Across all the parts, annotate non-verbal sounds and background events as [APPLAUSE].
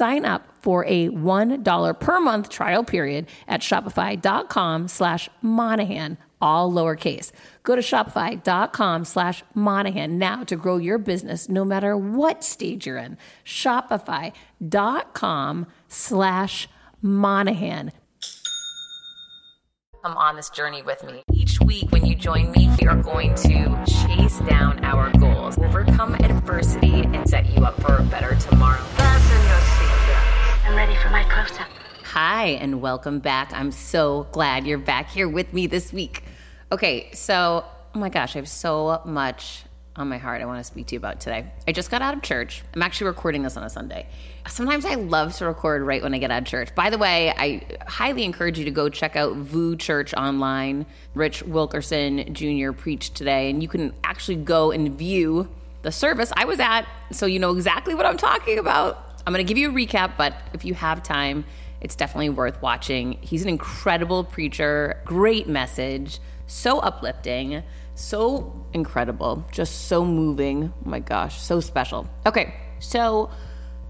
Sign up for a $1 per month trial period at shopify.com slash Monahan, all lowercase. Go to shopify.com slash Monahan now to grow your business no matter what stage you're in. Shopify.com slash Monahan. Come on this journey with me. Each week when you join me, we are going to chase down our goals, overcome adversity, and set you up for a better tomorrow. Ready for my close-up. Hi, and welcome back. I'm so glad you're back here with me this week. Okay, so, oh my gosh, I have so much on my heart I want to speak to you about today. I just got out of church. I'm actually recording this on a Sunday. Sometimes I love to record right when I get out of church. By the way, I highly encourage you to go check out VOUS Church online. Rich Wilkerson Jr. preached today, and you can actually go and view the service I was at so you know exactly what I'm talking about. I'm going to give you a recap, but if you have time, it's definitely worth watching. He's an incredible preacher, great message, so uplifting, so incredible, just so moving. Oh my gosh, so special. Okay, so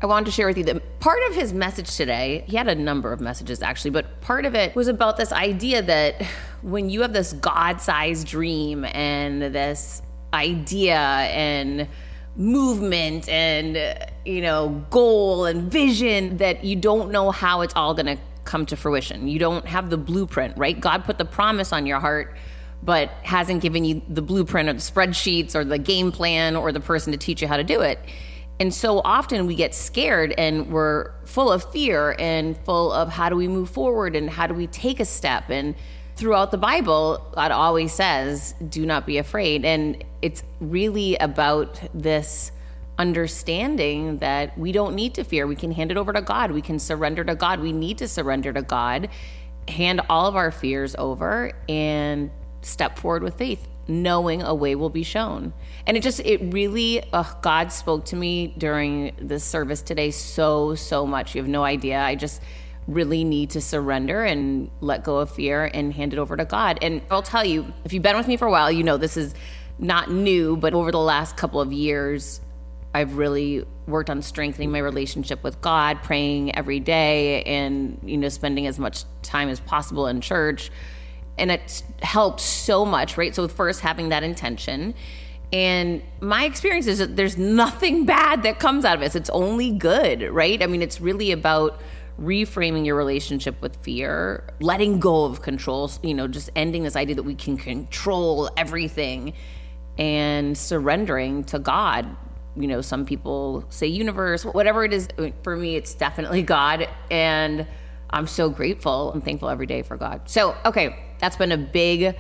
I wanted to share with you that part of his message today, he had a number of messages actually, but part of it was about this idea that when you have this God sized dream and this idea and movement and, you know, goal and vision, that you don't know how it's all going to come to fruition. You don't have the blueprint, right? God put the promise on your heart but hasn't given you the blueprint or the spreadsheets or the game plan or the person to teach you how to do it. And so often we get scared and we're full of fear and full of how do we move forward and how do we take a step. And throughout the Bible, God always says, do not be afraid. And it's really about this understanding that we don't need to fear. We can hand it over to God. We can surrender to God. We need to surrender to God, hand all of our fears over, and step forward with faith knowing a way will be shown and it just it really god spoke to me during this service today so so much you have no idea i just really need to surrender and let go of fear and hand it over to god and i'll tell you if you've been with me for a while you know this is not new but over the last couple of years i've really worked on strengthening my relationship with god praying every day and you know spending as much time as possible in church and it's helped so much, right? So first having that intention. And my experience is that there's nothing bad that comes out of it. It's only good, right? I mean, it's really about reframing your relationship with fear, letting go of control, you know, just ending this idea that we can control everything and surrendering to God. You know, some people say universe, whatever it is. For me, it's definitely God. And I'm so grateful. I'm thankful every day for God. So, okay, that's been a big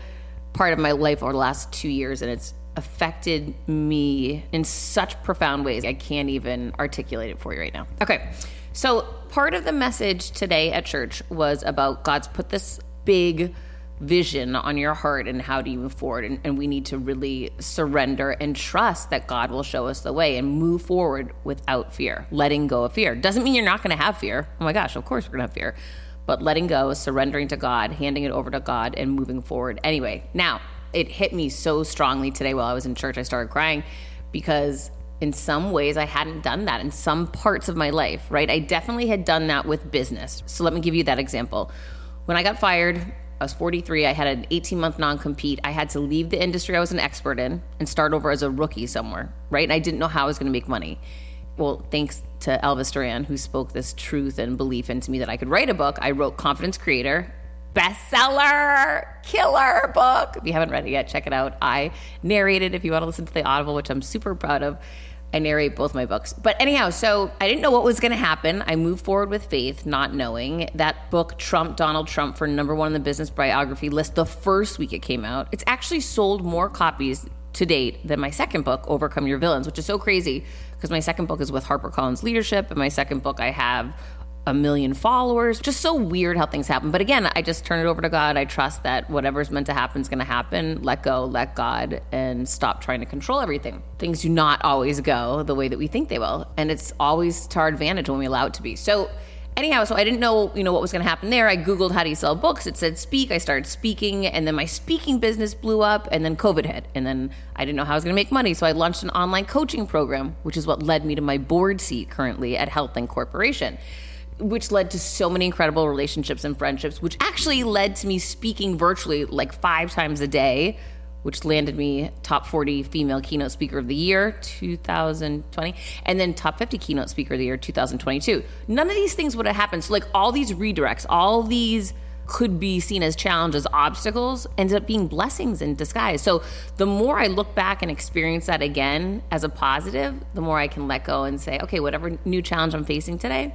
part of my life over the last two years, and it's affected me in such profound ways. I can't even articulate it for you right now. Okay, so part of the message today at church was about God's put this big vision on your heart and how do you move forward. And, and, we need to really surrender and trust that god will show us the way and move forward without fear letting go of fear. Doesn't mean you're not going to have fear. Oh my gosh of course we're going to have fear. But letting go surrendering to god handing it over to god and moving forward. Anyway now it hit me so strongly today while i was in church i started crying because in some ways I hadn't done that in some parts of my life, right? I definitely had done that with business. So let me give you that example. When I got fired I was 43. I had an 18 month non compete. I had to leave the industry I was an expert in and start over as a rookie somewhere, right? And I didn't know how I was going to make money. Well, thanks to Elvis Duran, who spoke this truth and belief into me that I could write a book, I wrote Confidence Creator, bestseller, killer book. If you haven't read it yet, check it out. I narrated if you want to listen to the Audible, which I'm super proud of. I narrate both my books. But anyhow, so I didn't know what was going to happen. I moved forward with faith, not knowing. That book trumped Donald Trump for number one on the business biography list the first week it came out. It's actually sold more copies to date than my second book, Overcome Your Villains, which is so crazy because my second book is with HarperCollins Leadership, and my second book I have a million followers. Just so weird how things happen. But again, I just turn it over to God. I trust that whatever's meant to happen is going to happen. Let go, let God, and stop trying to control everything. Things do not always go the way that we think they will. And it's always to our advantage when we allow it to be. So, anyhow, so I didn't know, you know, what was going to happen there. I Googled how do you sell books. It said speak. I started speaking and then my speaking business blew up and then COVID hit. And then I didn't know how I was going to make money. So I launched an online coaching program, which is what led me to my board seat currently at Health and Corporation which led to so many incredible relationships and friendships, which actually led to me speaking virtually like five times a day, which landed me top 40 female keynote speaker of the year 2020 and then top 50 keynote speaker of the year 2022 none of these things would have happened. So like all these redirects all these could be seen as challenges obstacles ended up being blessings in disguise. So the more i look back and experience that again as a positive the more i can let go and say okay whatever new challenge i'm facing today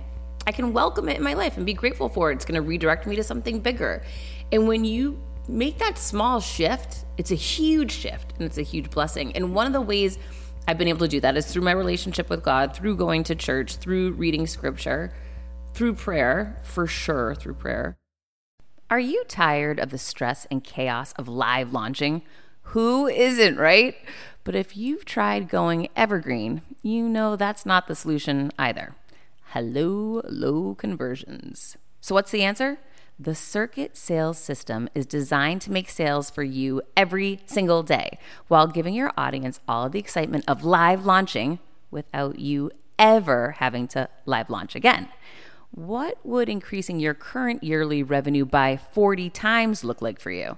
I can welcome it in my life and be grateful for it. It's going to redirect me to something bigger. And when you make that small shift, it's a huge shift and it's a huge blessing. And one of the ways I've been able to do that is through my relationship with God, through going to church, through reading scripture, through prayer, for sure, through prayer. Are you tired of the stress and chaos of live launching? Who isn't, right? But if you've tried going evergreen, you know that's not the solution either. Hello, low conversions. So, what's the answer? The Circuit Sales System is designed to make sales for you every single day while giving your audience all the excitement of live launching without you ever having to live launch again. What would increasing your current yearly revenue by 40 times look like for you?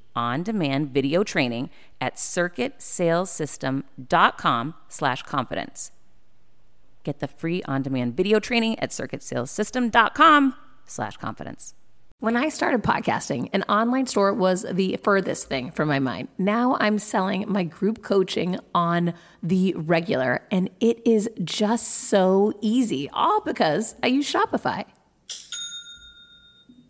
on demand video training at circuitsalessystem.com slash confidence. Get the free on demand video training at circuitsalessystem.com slash confidence. When I started podcasting, an online store was the furthest thing from my mind. Now I'm selling my group coaching on the regular, and it is just so easy, all because I use Shopify.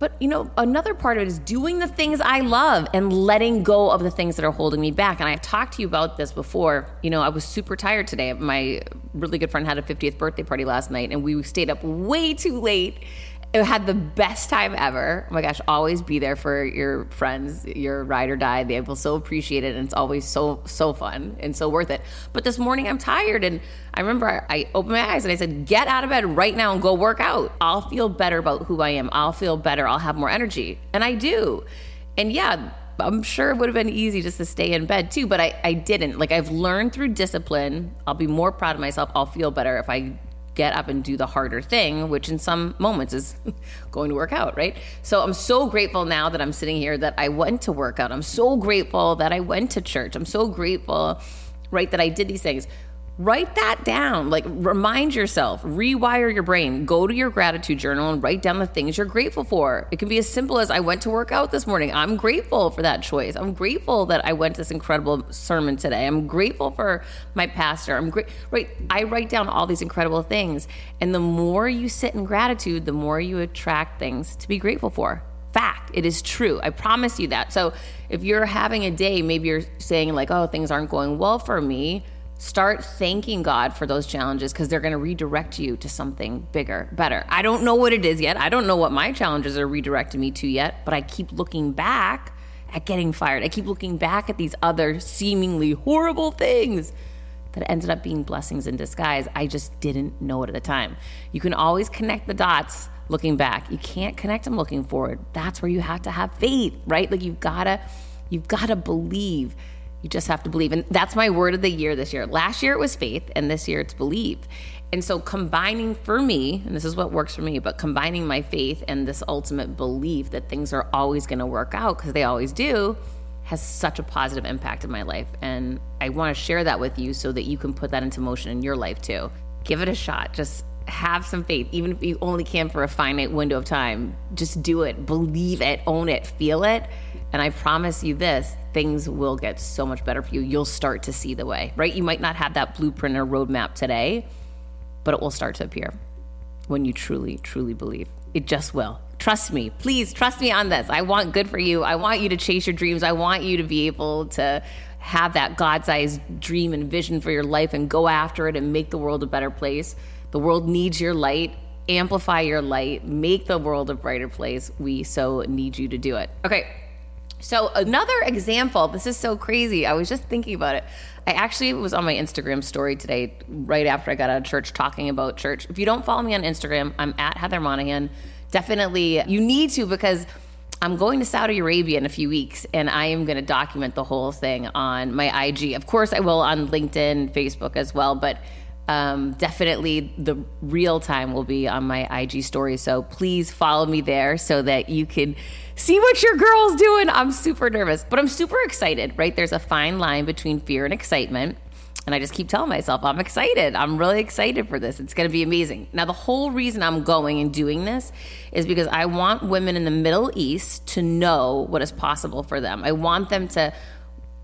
But you know, another part of it is doing the things I love and letting go of the things that are holding me back. And I've talked to you about this before. You know, I was super tired today. My really good friend had a 50th birthday party last night, and we stayed up way too late. It had the best time ever. Oh my gosh, always be there for your friends, your ride or die. They will so appreciate it and it's always so so fun and so worth it. But this morning I'm tired and I remember I opened my eyes and I said, "Get out of bed right now and go work out. I'll feel better about who I am. I'll feel better. I'll have more energy." And I do. And yeah, I'm sure it would have been easy just to stay in bed too, but I, I didn't. Like I've learned through discipline. I'll be more proud of myself. I'll feel better if I get up and do the harder thing, which in some moments is [LAUGHS] going to work out, right? So I'm so grateful now that I'm sitting here that I went to work out. I'm so grateful that I went to church. I'm so grateful, right, that I did these things write that down. Like, remind yourself, rewire your brain, go to your gratitude journal and write down the things you're grateful for. It can be as simple as I went to work out this morning. I'm grateful for that choice. I'm grateful that I went to this incredible sermon today. I'm grateful for my pastor. I'm great. Right. I write down all these incredible things. And the more you sit in gratitude, the more you attract things to be grateful for fact. It is true. I promise you that. So if you're having a day, maybe you're saying, like, oh, things aren't going well for me start thanking God for those challenges because they're going to redirect you to something bigger, better. I don't know what it is yet. I don't know what my challenges are redirecting me to yet, but I keep looking back at getting fired. I keep looking back at these other seemingly horrible things that ended up being blessings in disguise. I just didn't know it at the time. You can always connect the dots looking back. You can't connect them looking forward. That's where you have to have faith, right? Like you've got to you've got to believe you just have to believe. And that's my word of the year this year. Last year it was faith, and this year it's believe. And so combining for me, and this is what works for me, but combining my faith and this ultimate belief that things are always going to work out because they always do has such a positive impact in my life. And I want to share that with you so that you can put that into motion in your life too. Give it a shot. Just have some faith, even if you only can for a finite window of time. Just do it, believe it, own it, feel it. And I promise you this things will get so much better for you. You'll start to see the way, right? You might not have that blueprint or roadmap today, but it will start to appear when you truly, truly believe. It just will. Trust me. Please trust me on this. I want good for you. I want you to chase your dreams. I want you to be able to have that God sized dream and vision for your life and go after it and make the world a better place. The world needs your light. Amplify your light. Make the world a brighter place. We so need you to do it. Okay, so another example, this is so crazy. I was just thinking about it. I actually was on my Instagram story today, right after I got out of church, talking about church. If you don't follow me on Instagram, I'm at Heather Monahan. Definitely, you need to because I'm going to Saudi Arabia in a few weeks, and I am going to document the whole thing on my IG. Of course, I will on LinkedIn, Facebook as well, but um, definitely the real time will be on my IG story. So please follow me there so that you can see what your girl's doing. I'm super nervous, but I'm super excited, right? There's a fine line between fear and excitement. And I just keep telling myself, I'm excited. I'm really excited for this. It's going to be amazing. Now, the whole reason I'm going and doing this is because I want women in the Middle East to know what is possible for them. I want them to,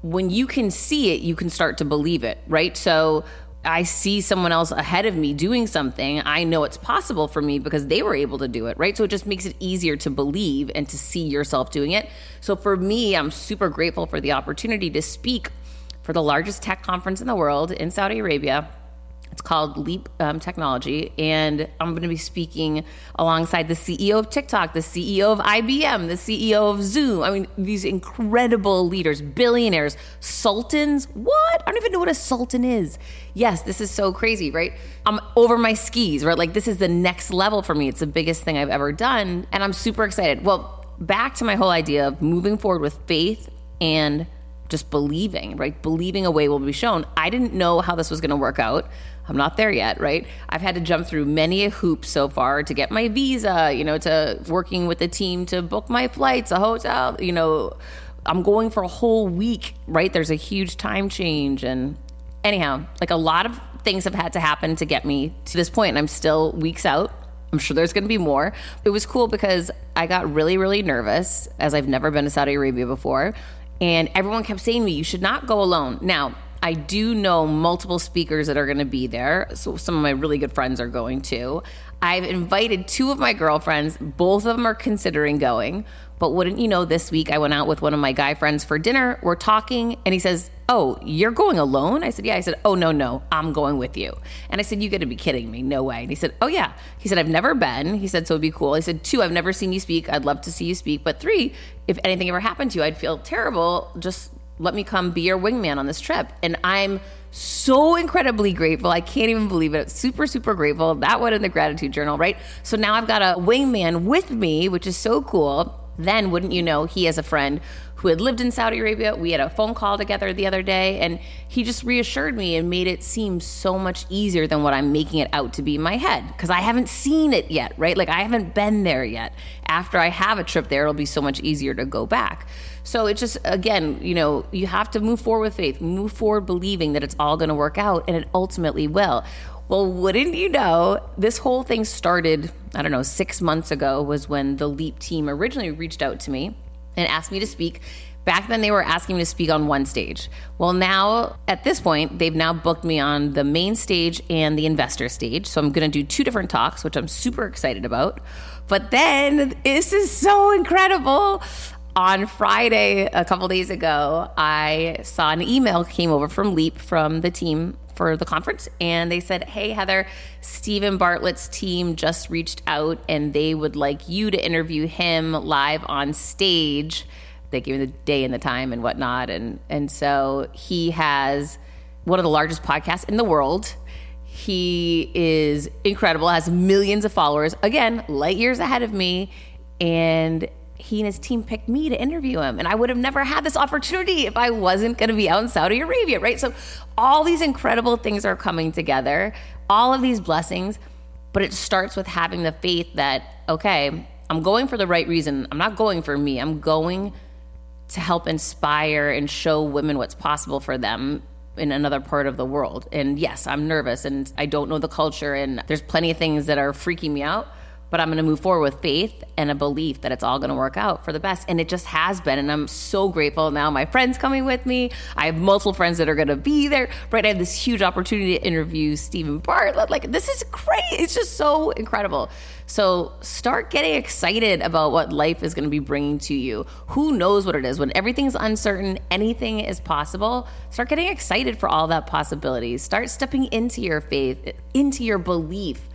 when you can see it, you can start to believe it, right? So, I see someone else ahead of me doing something, I know it's possible for me because they were able to do it, right? So it just makes it easier to believe and to see yourself doing it. So for me, I'm super grateful for the opportunity to speak for the largest tech conference in the world in Saudi Arabia it's called Leap um, Technology, and I'm going to be speaking alongside the CEO of TikTok, the CEO of IBM, the CEO of Zoom. I mean, these incredible leaders, billionaires, sultans. What? I don't even know what a sultan is. Yes, this is so crazy, right? I'm over my skis, right? Like, this is the next level for me. It's the biggest thing I've ever done, and I'm super excited. Well, back to my whole idea of moving forward with faith and just believing, right? Believing a way will be shown. I didn't know how this was going to work out. I'm not there yet, right? I've had to jump through many a hoop so far to get my visa, you know, to working with the team to book my flights, a hotel, you know, I'm going for a whole week, right? There's a huge time change and anyhow, like a lot of things have had to happen to get me to this point and I'm still weeks out. I'm sure there's going to be more. It was cool because I got really, really nervous as I've never been to Saudi Arabia before. And everyone kept saying to me, you should not go alone. Now, I do know multiple speakers that are going to be there. So some of my really good friends are going too. I've invited two of my girlfriends. Both of them are considering going. But wouldn't you know, this week I went out with one of my guy friends for dinner. We're talking, and he says, Oh, you're going alone? I said, Yeah. I said, Oh, no, no, I'm going with you. And I said, You got to be kidding me. No way. And he said, Oh, yeah. He said, I've never been. He said, So it'd be cool. I said, Two, I've never seen you speak. I'd love to see you speak. But three, if anything ever happened to you, I'd feel terrible. Just let me come be your wingman on this trip. And I'm so incredibly grateful. I can't even believe it. Super, super grateful. That went in the gratitude journal, right? So now I've got a wingman with me, which is so cool. Then, wouldn't you know, he has a friend who had lived in Saudi Arabia. We had a phone call together the other day, and he just reassured me and made it seem so much easier than what I'm making it out to be in my head because I haven't seen it yet, right? Like, I haven't been there yet. After I have a trip there, it'll be so much easier to go back. So it just, again, you know, you have to move forward with faith, move forward believing that it's all going to work out, and it ultimately will. Well, wouldn't you know, this whole thing started, I don't know, six months ago was when the LEAP team originally reached out to me and asked me to speak. Back then, they were asking me to speak on one stage. Well, now at this point, they've now booked me on the main stage and the investor stage. So I'm going to do two different talks, which I'm super excited about. But then, this is so incredible. On Friday, a couple days ago, I saw an email came over from Leap from the team for the conference and they said, Hey, Heather, Steven Bartlett's team just reached out and they would like you to interview him live on stage. They gave me the day and the time and whatnot. And, and so he has one of the largest podcasts in the world. He is incredible, has millions of followers, again, light years ahead of me. And he and his team picked me to interview him. And I would have never had this opportunity if I wasn't going to be out in Saudi Arabia, right? So all these incredible things are coming together, all of these blessings. But it starts with having the faith that, okay, I'm going for the right reason. I'm not going for me. I'm going to help inspire and show women what's possible for them in another part of the world. And yes, I'm nervous and I don't know the culture and there's plenty of things that are freaking me out but I'm going to move forward with faith and a belief that it's all going to work out for the best. And it just has been. And I'm so grateful. Now my friend's coming with me. I have multiple friends that are going to be there. Right. I have this huge opportunity to interview Steven Bartlett. Like, this is great. It's just so incredible. So start getting excited about what life is going to be bringing to you. Who knows what it is? When everything's uncertain, anything is possible. Start getting excited for all that possibilities. Start stepping into your faith, into your belief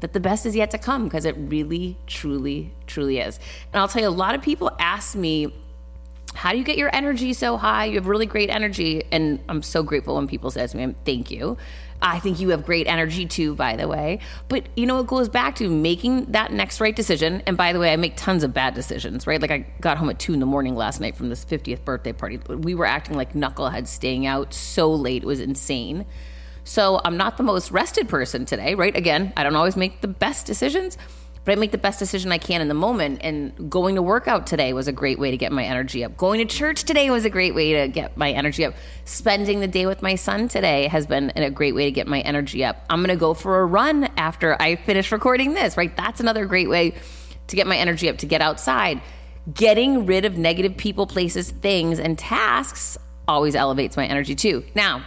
that the best is yet to come because it really, truly, truly is. And I'll tell you, a lot of people ask me, how do you get your energy so high? You have really great energy. And I'm so grateful when people say to me, thank you. I think you have great energy too, by the way. But you know, it goes back to making that next right decision. And by the way, I make tons of bad decisions, right? Like I got home at two in the morning last night from this 50th birthday party. We were acting like knuckleheads staying out so late. It was insane. So I'm not the most rested person today, right? Again, I don't always make the best decisions, but I make the best decision I can in the moment. And going to workout today was a great way to get my energy up. Going to church today was a great way to get my energy up. Spending the day with my son today has been a great way to get my energy up. I'm going to go for a run after I finish recording this, right? That's another great way to get my energy up, to get outside. Getting rid of negative people, places, things, and tasks always elevates my energy too. Now,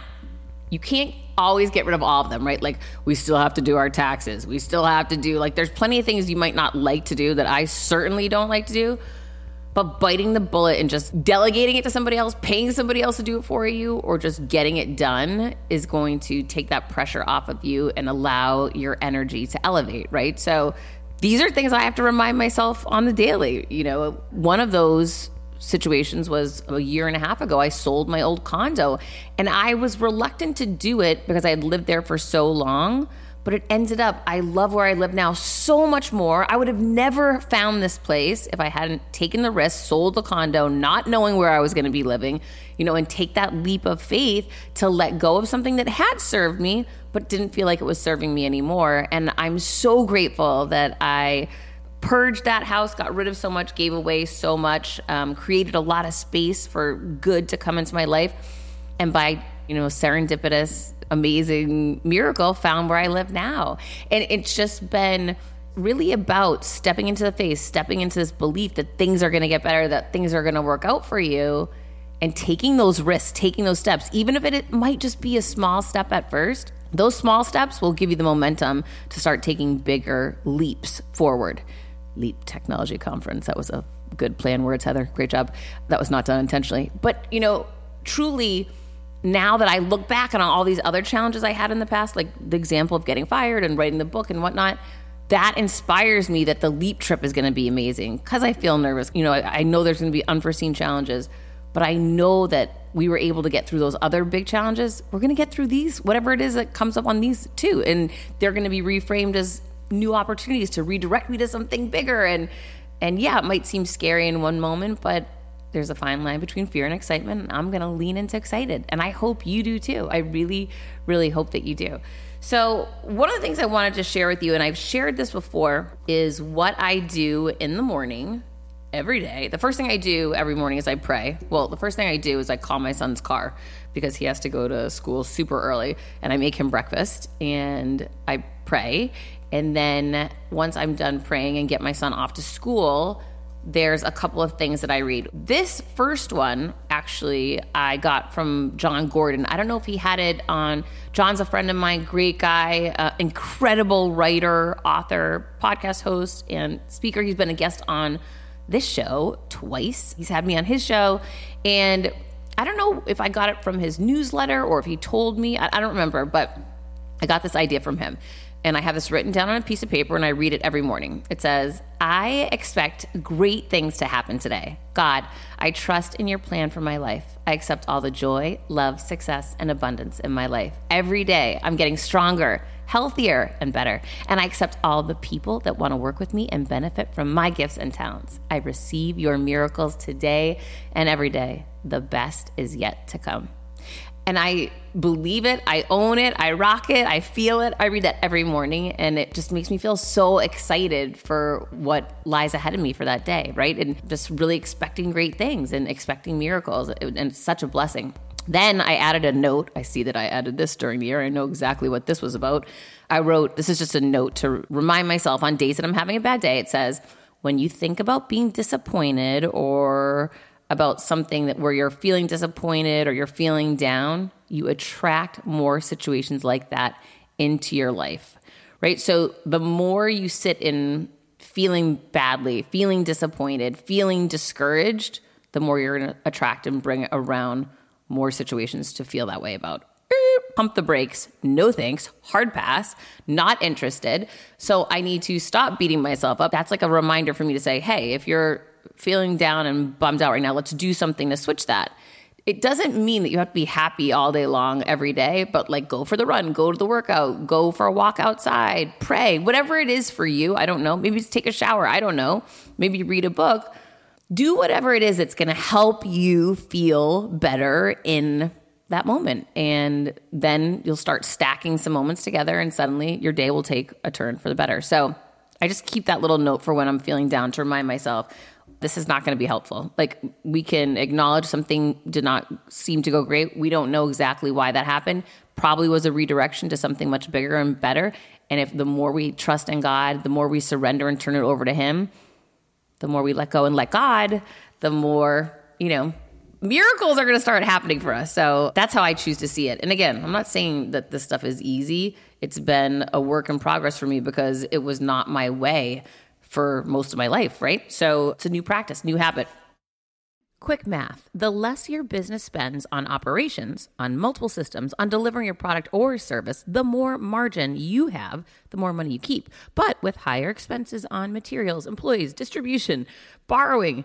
you can't always get rid of all of them, right? Like we still have to do our taxes. We still have to do like there's plenty of things you might not like to do that I certainly don't like to do. But biting the bullet and just delegating it to somebody else, paying somebody else to do it for you, or just getting it done is going to take that pressure off of you and allow your energy to elevate, right? So these are things I have to remind myself on the daily. You know, one of those situations was a year and a half ago. I sold my old condo and I was reluctant to do it because I had lived there for so long. But it ended up, I love where I live now so much more. I would have never found this place if I hadn't taken the risk, sold the condo, not knowing where I was going to be living, you know, and take that leap of faith to let go of something that had served me, but didn't feel like it was serving me anymore. And I'm so grateful that I purged that house, got rid of so much, gave away so much, um, created a lot of space for good to come into my life. And by, you know, serendipitous, amazing miracle, found where I live now. And it's just been really about stepping into the face, stepping into this belief that things are going to get better, that things are going to work out for you, and taking those risks, taking those steps, even if it, it might just be a small step at first. Those small steps will give you the momentum to start taking bigger leaps forward. Leap Technology Conference. That was a good plan words, Heather. Great job. That was not done intentionally. But, you know, truly now that I look back on all these other challenges I had in the past, like the example of getting fired and writing the book and whatnot, that inspires me that the leap trip is going to be amazing because I feel nervous. You know, I, I know there's going to be unforeseen challenges, but I know that we were able to get through those other big challenges. We're going to get through these, whatever it is that comes up on these too. And they're going to be reframed as new opportunities to redirect me to something bigger. And, and yeah, it might seem scary in one moment, but there's a fine line between fear and excitement. And I'm going to lean into excited. And I hope you do too. I really, really hope that you do. So, one of the things I wanted to share with you, and I've shared this before, is what I do in the morning every day. The first thing I do every morning is I pray. Well, the first thing I do is I call my son's car because he has to go to school super early, and I make him breakfast and I pray. And then once I'm done praying and get my son off to school, there's a couple of things that I read. This first one, actually, I got from Jon Gordon. I don't know if he had it on. Jon's a friend of mine, great guy, uh, incredible writer, author, podcast host, and speaker. He's been a guest on this show twice. He's had me on his show. And I don't know if I got it from his newsletter or if he told me. I, I don't remember, but I got this idea from him and I have this written down on a piece of paper and I read it every morning. It says, I expect great things to happen today. God, I trust in your plan for my life. I accept all the joy, love, success, and abundance in my life. Every day, I'm getting stronger, healthier, and better. And I accept all the people that want to work with me and benefit from my gifts and talents. I receive your miracles today and every day. The best is yet to come and I believe it. I own it. I rock it. I feel it. I read that every morning, and it just makes me feel so excited for what lies ahead of me for that day, right? And just really expecting great things and expecting miracles, and it's such a blessing. Then I added a note. I see that I added this during the year. I know exactly what this was about. I wrote, this is just a note to remind myself on days that I'm having a bad day. It says, when you think about being disappointed or about something that where you're feeling disappointed or you're feeling down, you attract more situations like that into your life. Right? So the more you sit in feeling badly, feeling disappointed, feeling discouraged, the more you're going to attract and bring around more situations to feel that way about. Pump the brakes. No thanks. Hard pass. Not interested. So I need to stop beating myself up. That's like a reminder for me to say, hey, if you're feeling down and bummed out right now. Let's do something to switch that. It doesn't mean that you have to be happy all day long every day, but like go for the run, go to the workout, go for a walk outside, pray, whatever it is for you. I don't know. Maybe take a shower. I don't know. Maybe read a book. Do whatever it is that's going to help you feel better in that moment. And then you'll start stacking some moments together, and suddenly your day will take a turn for the better. So I just keep that little note for when I'm feeling down to remind myself this is not going to be helpful. Like we can acknowledge something did not seem to go great. We don't know exactly why that happened. Probably was a redirection to something much bigger and better. And if the more we trust in God, the more we surrender and turn it over to Him, the more we let go and let God, the more, you know, miracles are going to start happening for us. So that's how I choose to see it. And again, I'm not saying that this stuff is easy. It's been a work in progress for me because it was not my way for most of my life, right? So it's a new practice, new habit. Quick math the less your business spends on operations, on multiple systems, on delivering your product or service, the more margin you have, the more money you keep. But with higher expenses on materials, employees, distribution, borrowing,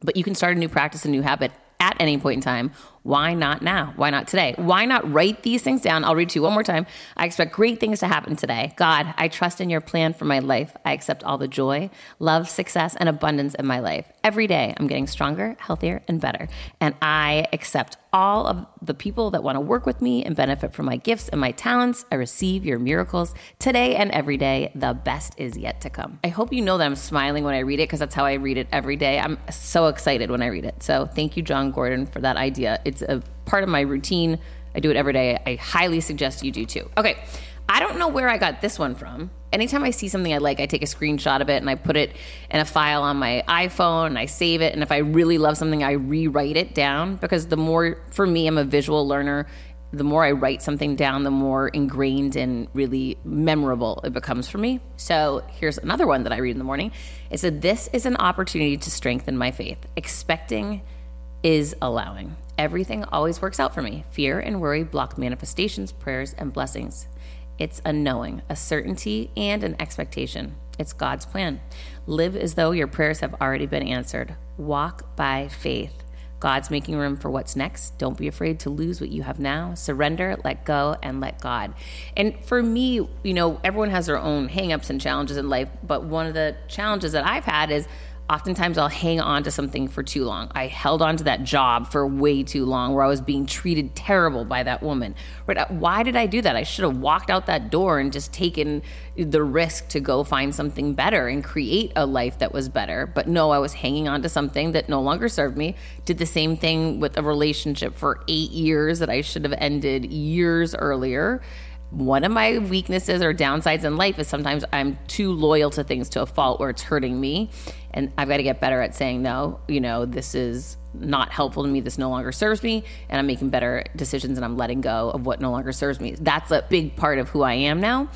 But you can start a new practice, a new habit at any point in time. Why not now? Why not today? Why not write these things down? I'll read to you one more time. I expect great things to happen today. God, I trust in your plan for my life. I accept all the joy, love, success, and abundance in my life. Every day, I'm getting stronger, healthier, and better. And I accept all of the people that want to work with me and benefit from my gifts and my talents. I receive your miracles today and every day. The best is yet to come. I hope you know that I'm smiling when I read it because that's how I read it every day. I'm so excited when I read it. So thank you, Jon Gordon, for that idea. It's a part of my routine. I do it every day. I highly suggest you do too. Okay. I don't know where I got this one from. Anytime I see something I like, I take a screenshot of it and I put it in a file on my iPhone and I save it. And if I really love something, I rewrite it down because the more, for me, I'm a visual learner. The more I write something down, the more ingrained and really memorable it becomes for me. So here's another one that I read in the morning. It said, This is an opportunity to strengthen my faith. Expecting is allowing. Everything always works out for me. Fear and worry block manifestations, prayers, and blessings. It's a knowing, a certainty, and an expectation. It's God's plan. Live as though your prayers have already been answered. Walk by faith. God's making room for what's next. Don't be afraid to lose what you have now. Surrender, let go, and let God. And for me, you know, everyone has their own hangups and challenges in life, but one of the challenges that I've had is oftentimes I'll hang on to something for too long. I held on to that job for way too long where I was being treated terrible by that woman. Right? Uh, why did I do that? I should have walked out that door and just taken the risk to go find something better and create a life that was better. But no, I was hanging on to something that no longer served me. Did the same thing with a relationship for 8 years that I should have ended years earlier one of my weaknesses or downsides in life is sometimes I'm too loyal to things to a fault where it's hurting me. And I've got to get better at saying, no, you know, this is not helpful to me. This no longer serves me. And I'm making better decisions and I'm letting go of what no longer serves me. That's a big part of who I am now.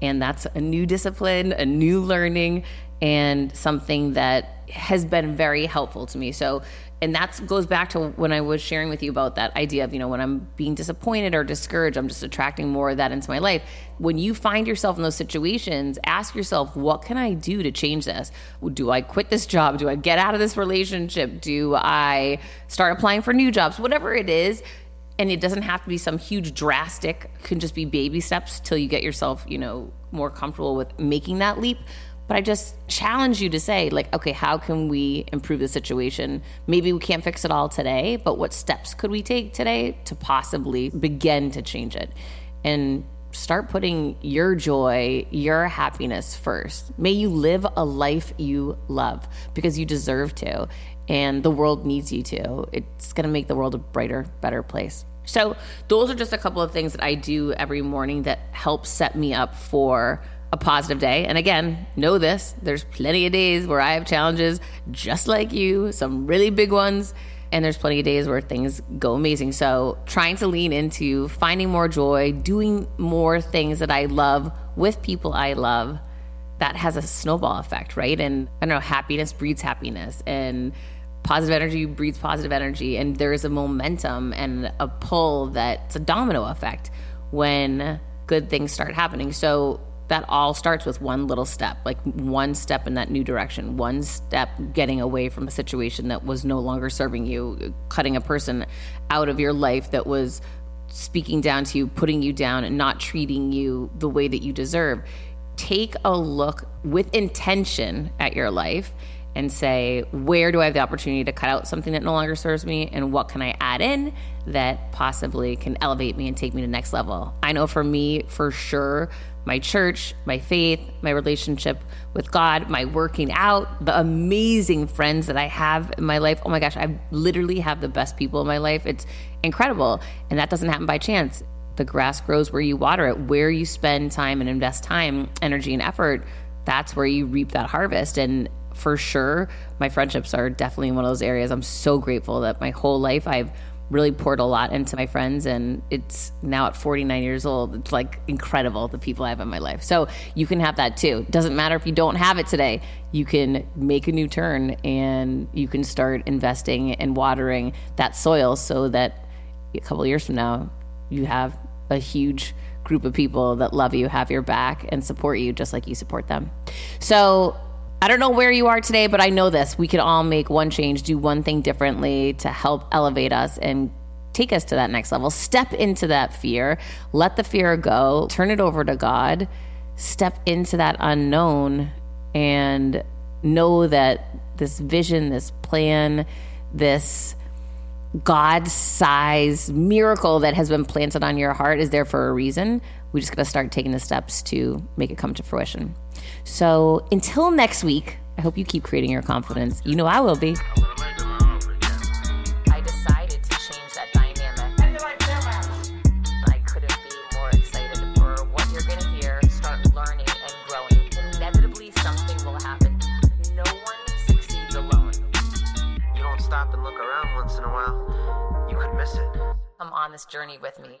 And that's a new discipline, a new learning, and something that has been very helpful to me. So, and that goes back to when I was sharing with you about that idea of, you know, when I'm being disappointed or discouraged, I'm just attracting more of that into my life. When you find yourself in those situations, ask yourself, what can I do to change this? Do I quit this job? Do I get out of this relationship? Do I start applying for new jobs? Whatever it is, and it doesn't have to be some huge drastic, can just be baby steps till you get yourself, you know, more comfortable with making that leap. But I just challenge you to say, like, okay, how can we improve the situation? Maybe we can't fix it all today, but what steps could we take today to possibly begin to change it? And start putting your joy, your happiness first. May you live a life you love because you deserve to, and the world needs you to. It's to make the world a brighter, better place. So, those are just a couple of things that I do every morning that help set me up for a positive day. And again, know this there's plenty of days where I have challenges just like you, some really big ones. and there's plenty of days where things go amazing. So, trying to lean into finding more joy, doing more things that I love with people I love, that has a snowball effect, right? And I don't know, happiness breeds happiness, and positive energy breeds positive energy, and there's a momentum and a pull that's a domino effect when good things start happening. So, that all starts with one little step, like one step in that new direction, one step getting away from a situation that was no longer serving you, cutting a person out of your life that was speaking down to you, putting you down, and not treating you the way that you deserve. Take a look with intention at your life and say, where do I have the opportunity to cut out something that no longer serves me? And what can I add in that possibly can elevate me and take me to the next level? I know for me, for sure, my church, my faith, my relationship with God, my working out, the amazing friends that I have in my life. Oh my gosh, I literally have the best people in my life. It's incredible. And that doesn't happen by chance. The grass grows where you water it, where you spend time and invest time, energy, and effort. That's where you reap that harvest. And for sure, my friendships are definitely one of those areas. I'm so grateful that my whole life I've really poured a lot into my friends and it's now at 49 years old. It's like incredible the people i have in my life. So you can have that too. Doesn't matter if you don't have it today. You can make a new turn and you can start investing and watering that soil so that a couple years from now you have a huge group of people that love you have your back and support you just like you support them. So I don't know where you are today, but I know this. We can all make one change, do one thing differently to help elevate us and take us to that next level. Step into that fear, let the fear go, turn it over to God, step into that unknown, and know that this vision, this plan, this God size miracle that has been planted on your heart is there for a reason. We just got to start taking the steps to make it come to fruition. So until next week, I hope you keep creating your confidence. You know I will be. I decided to change that dynamic. I couldn't be more excited for what you're going to hear, start learning and growing. Inevitably, something will happen. No one succeeds alone. You don't stop and look around once in a while, you could miss it. Come on this journey with me.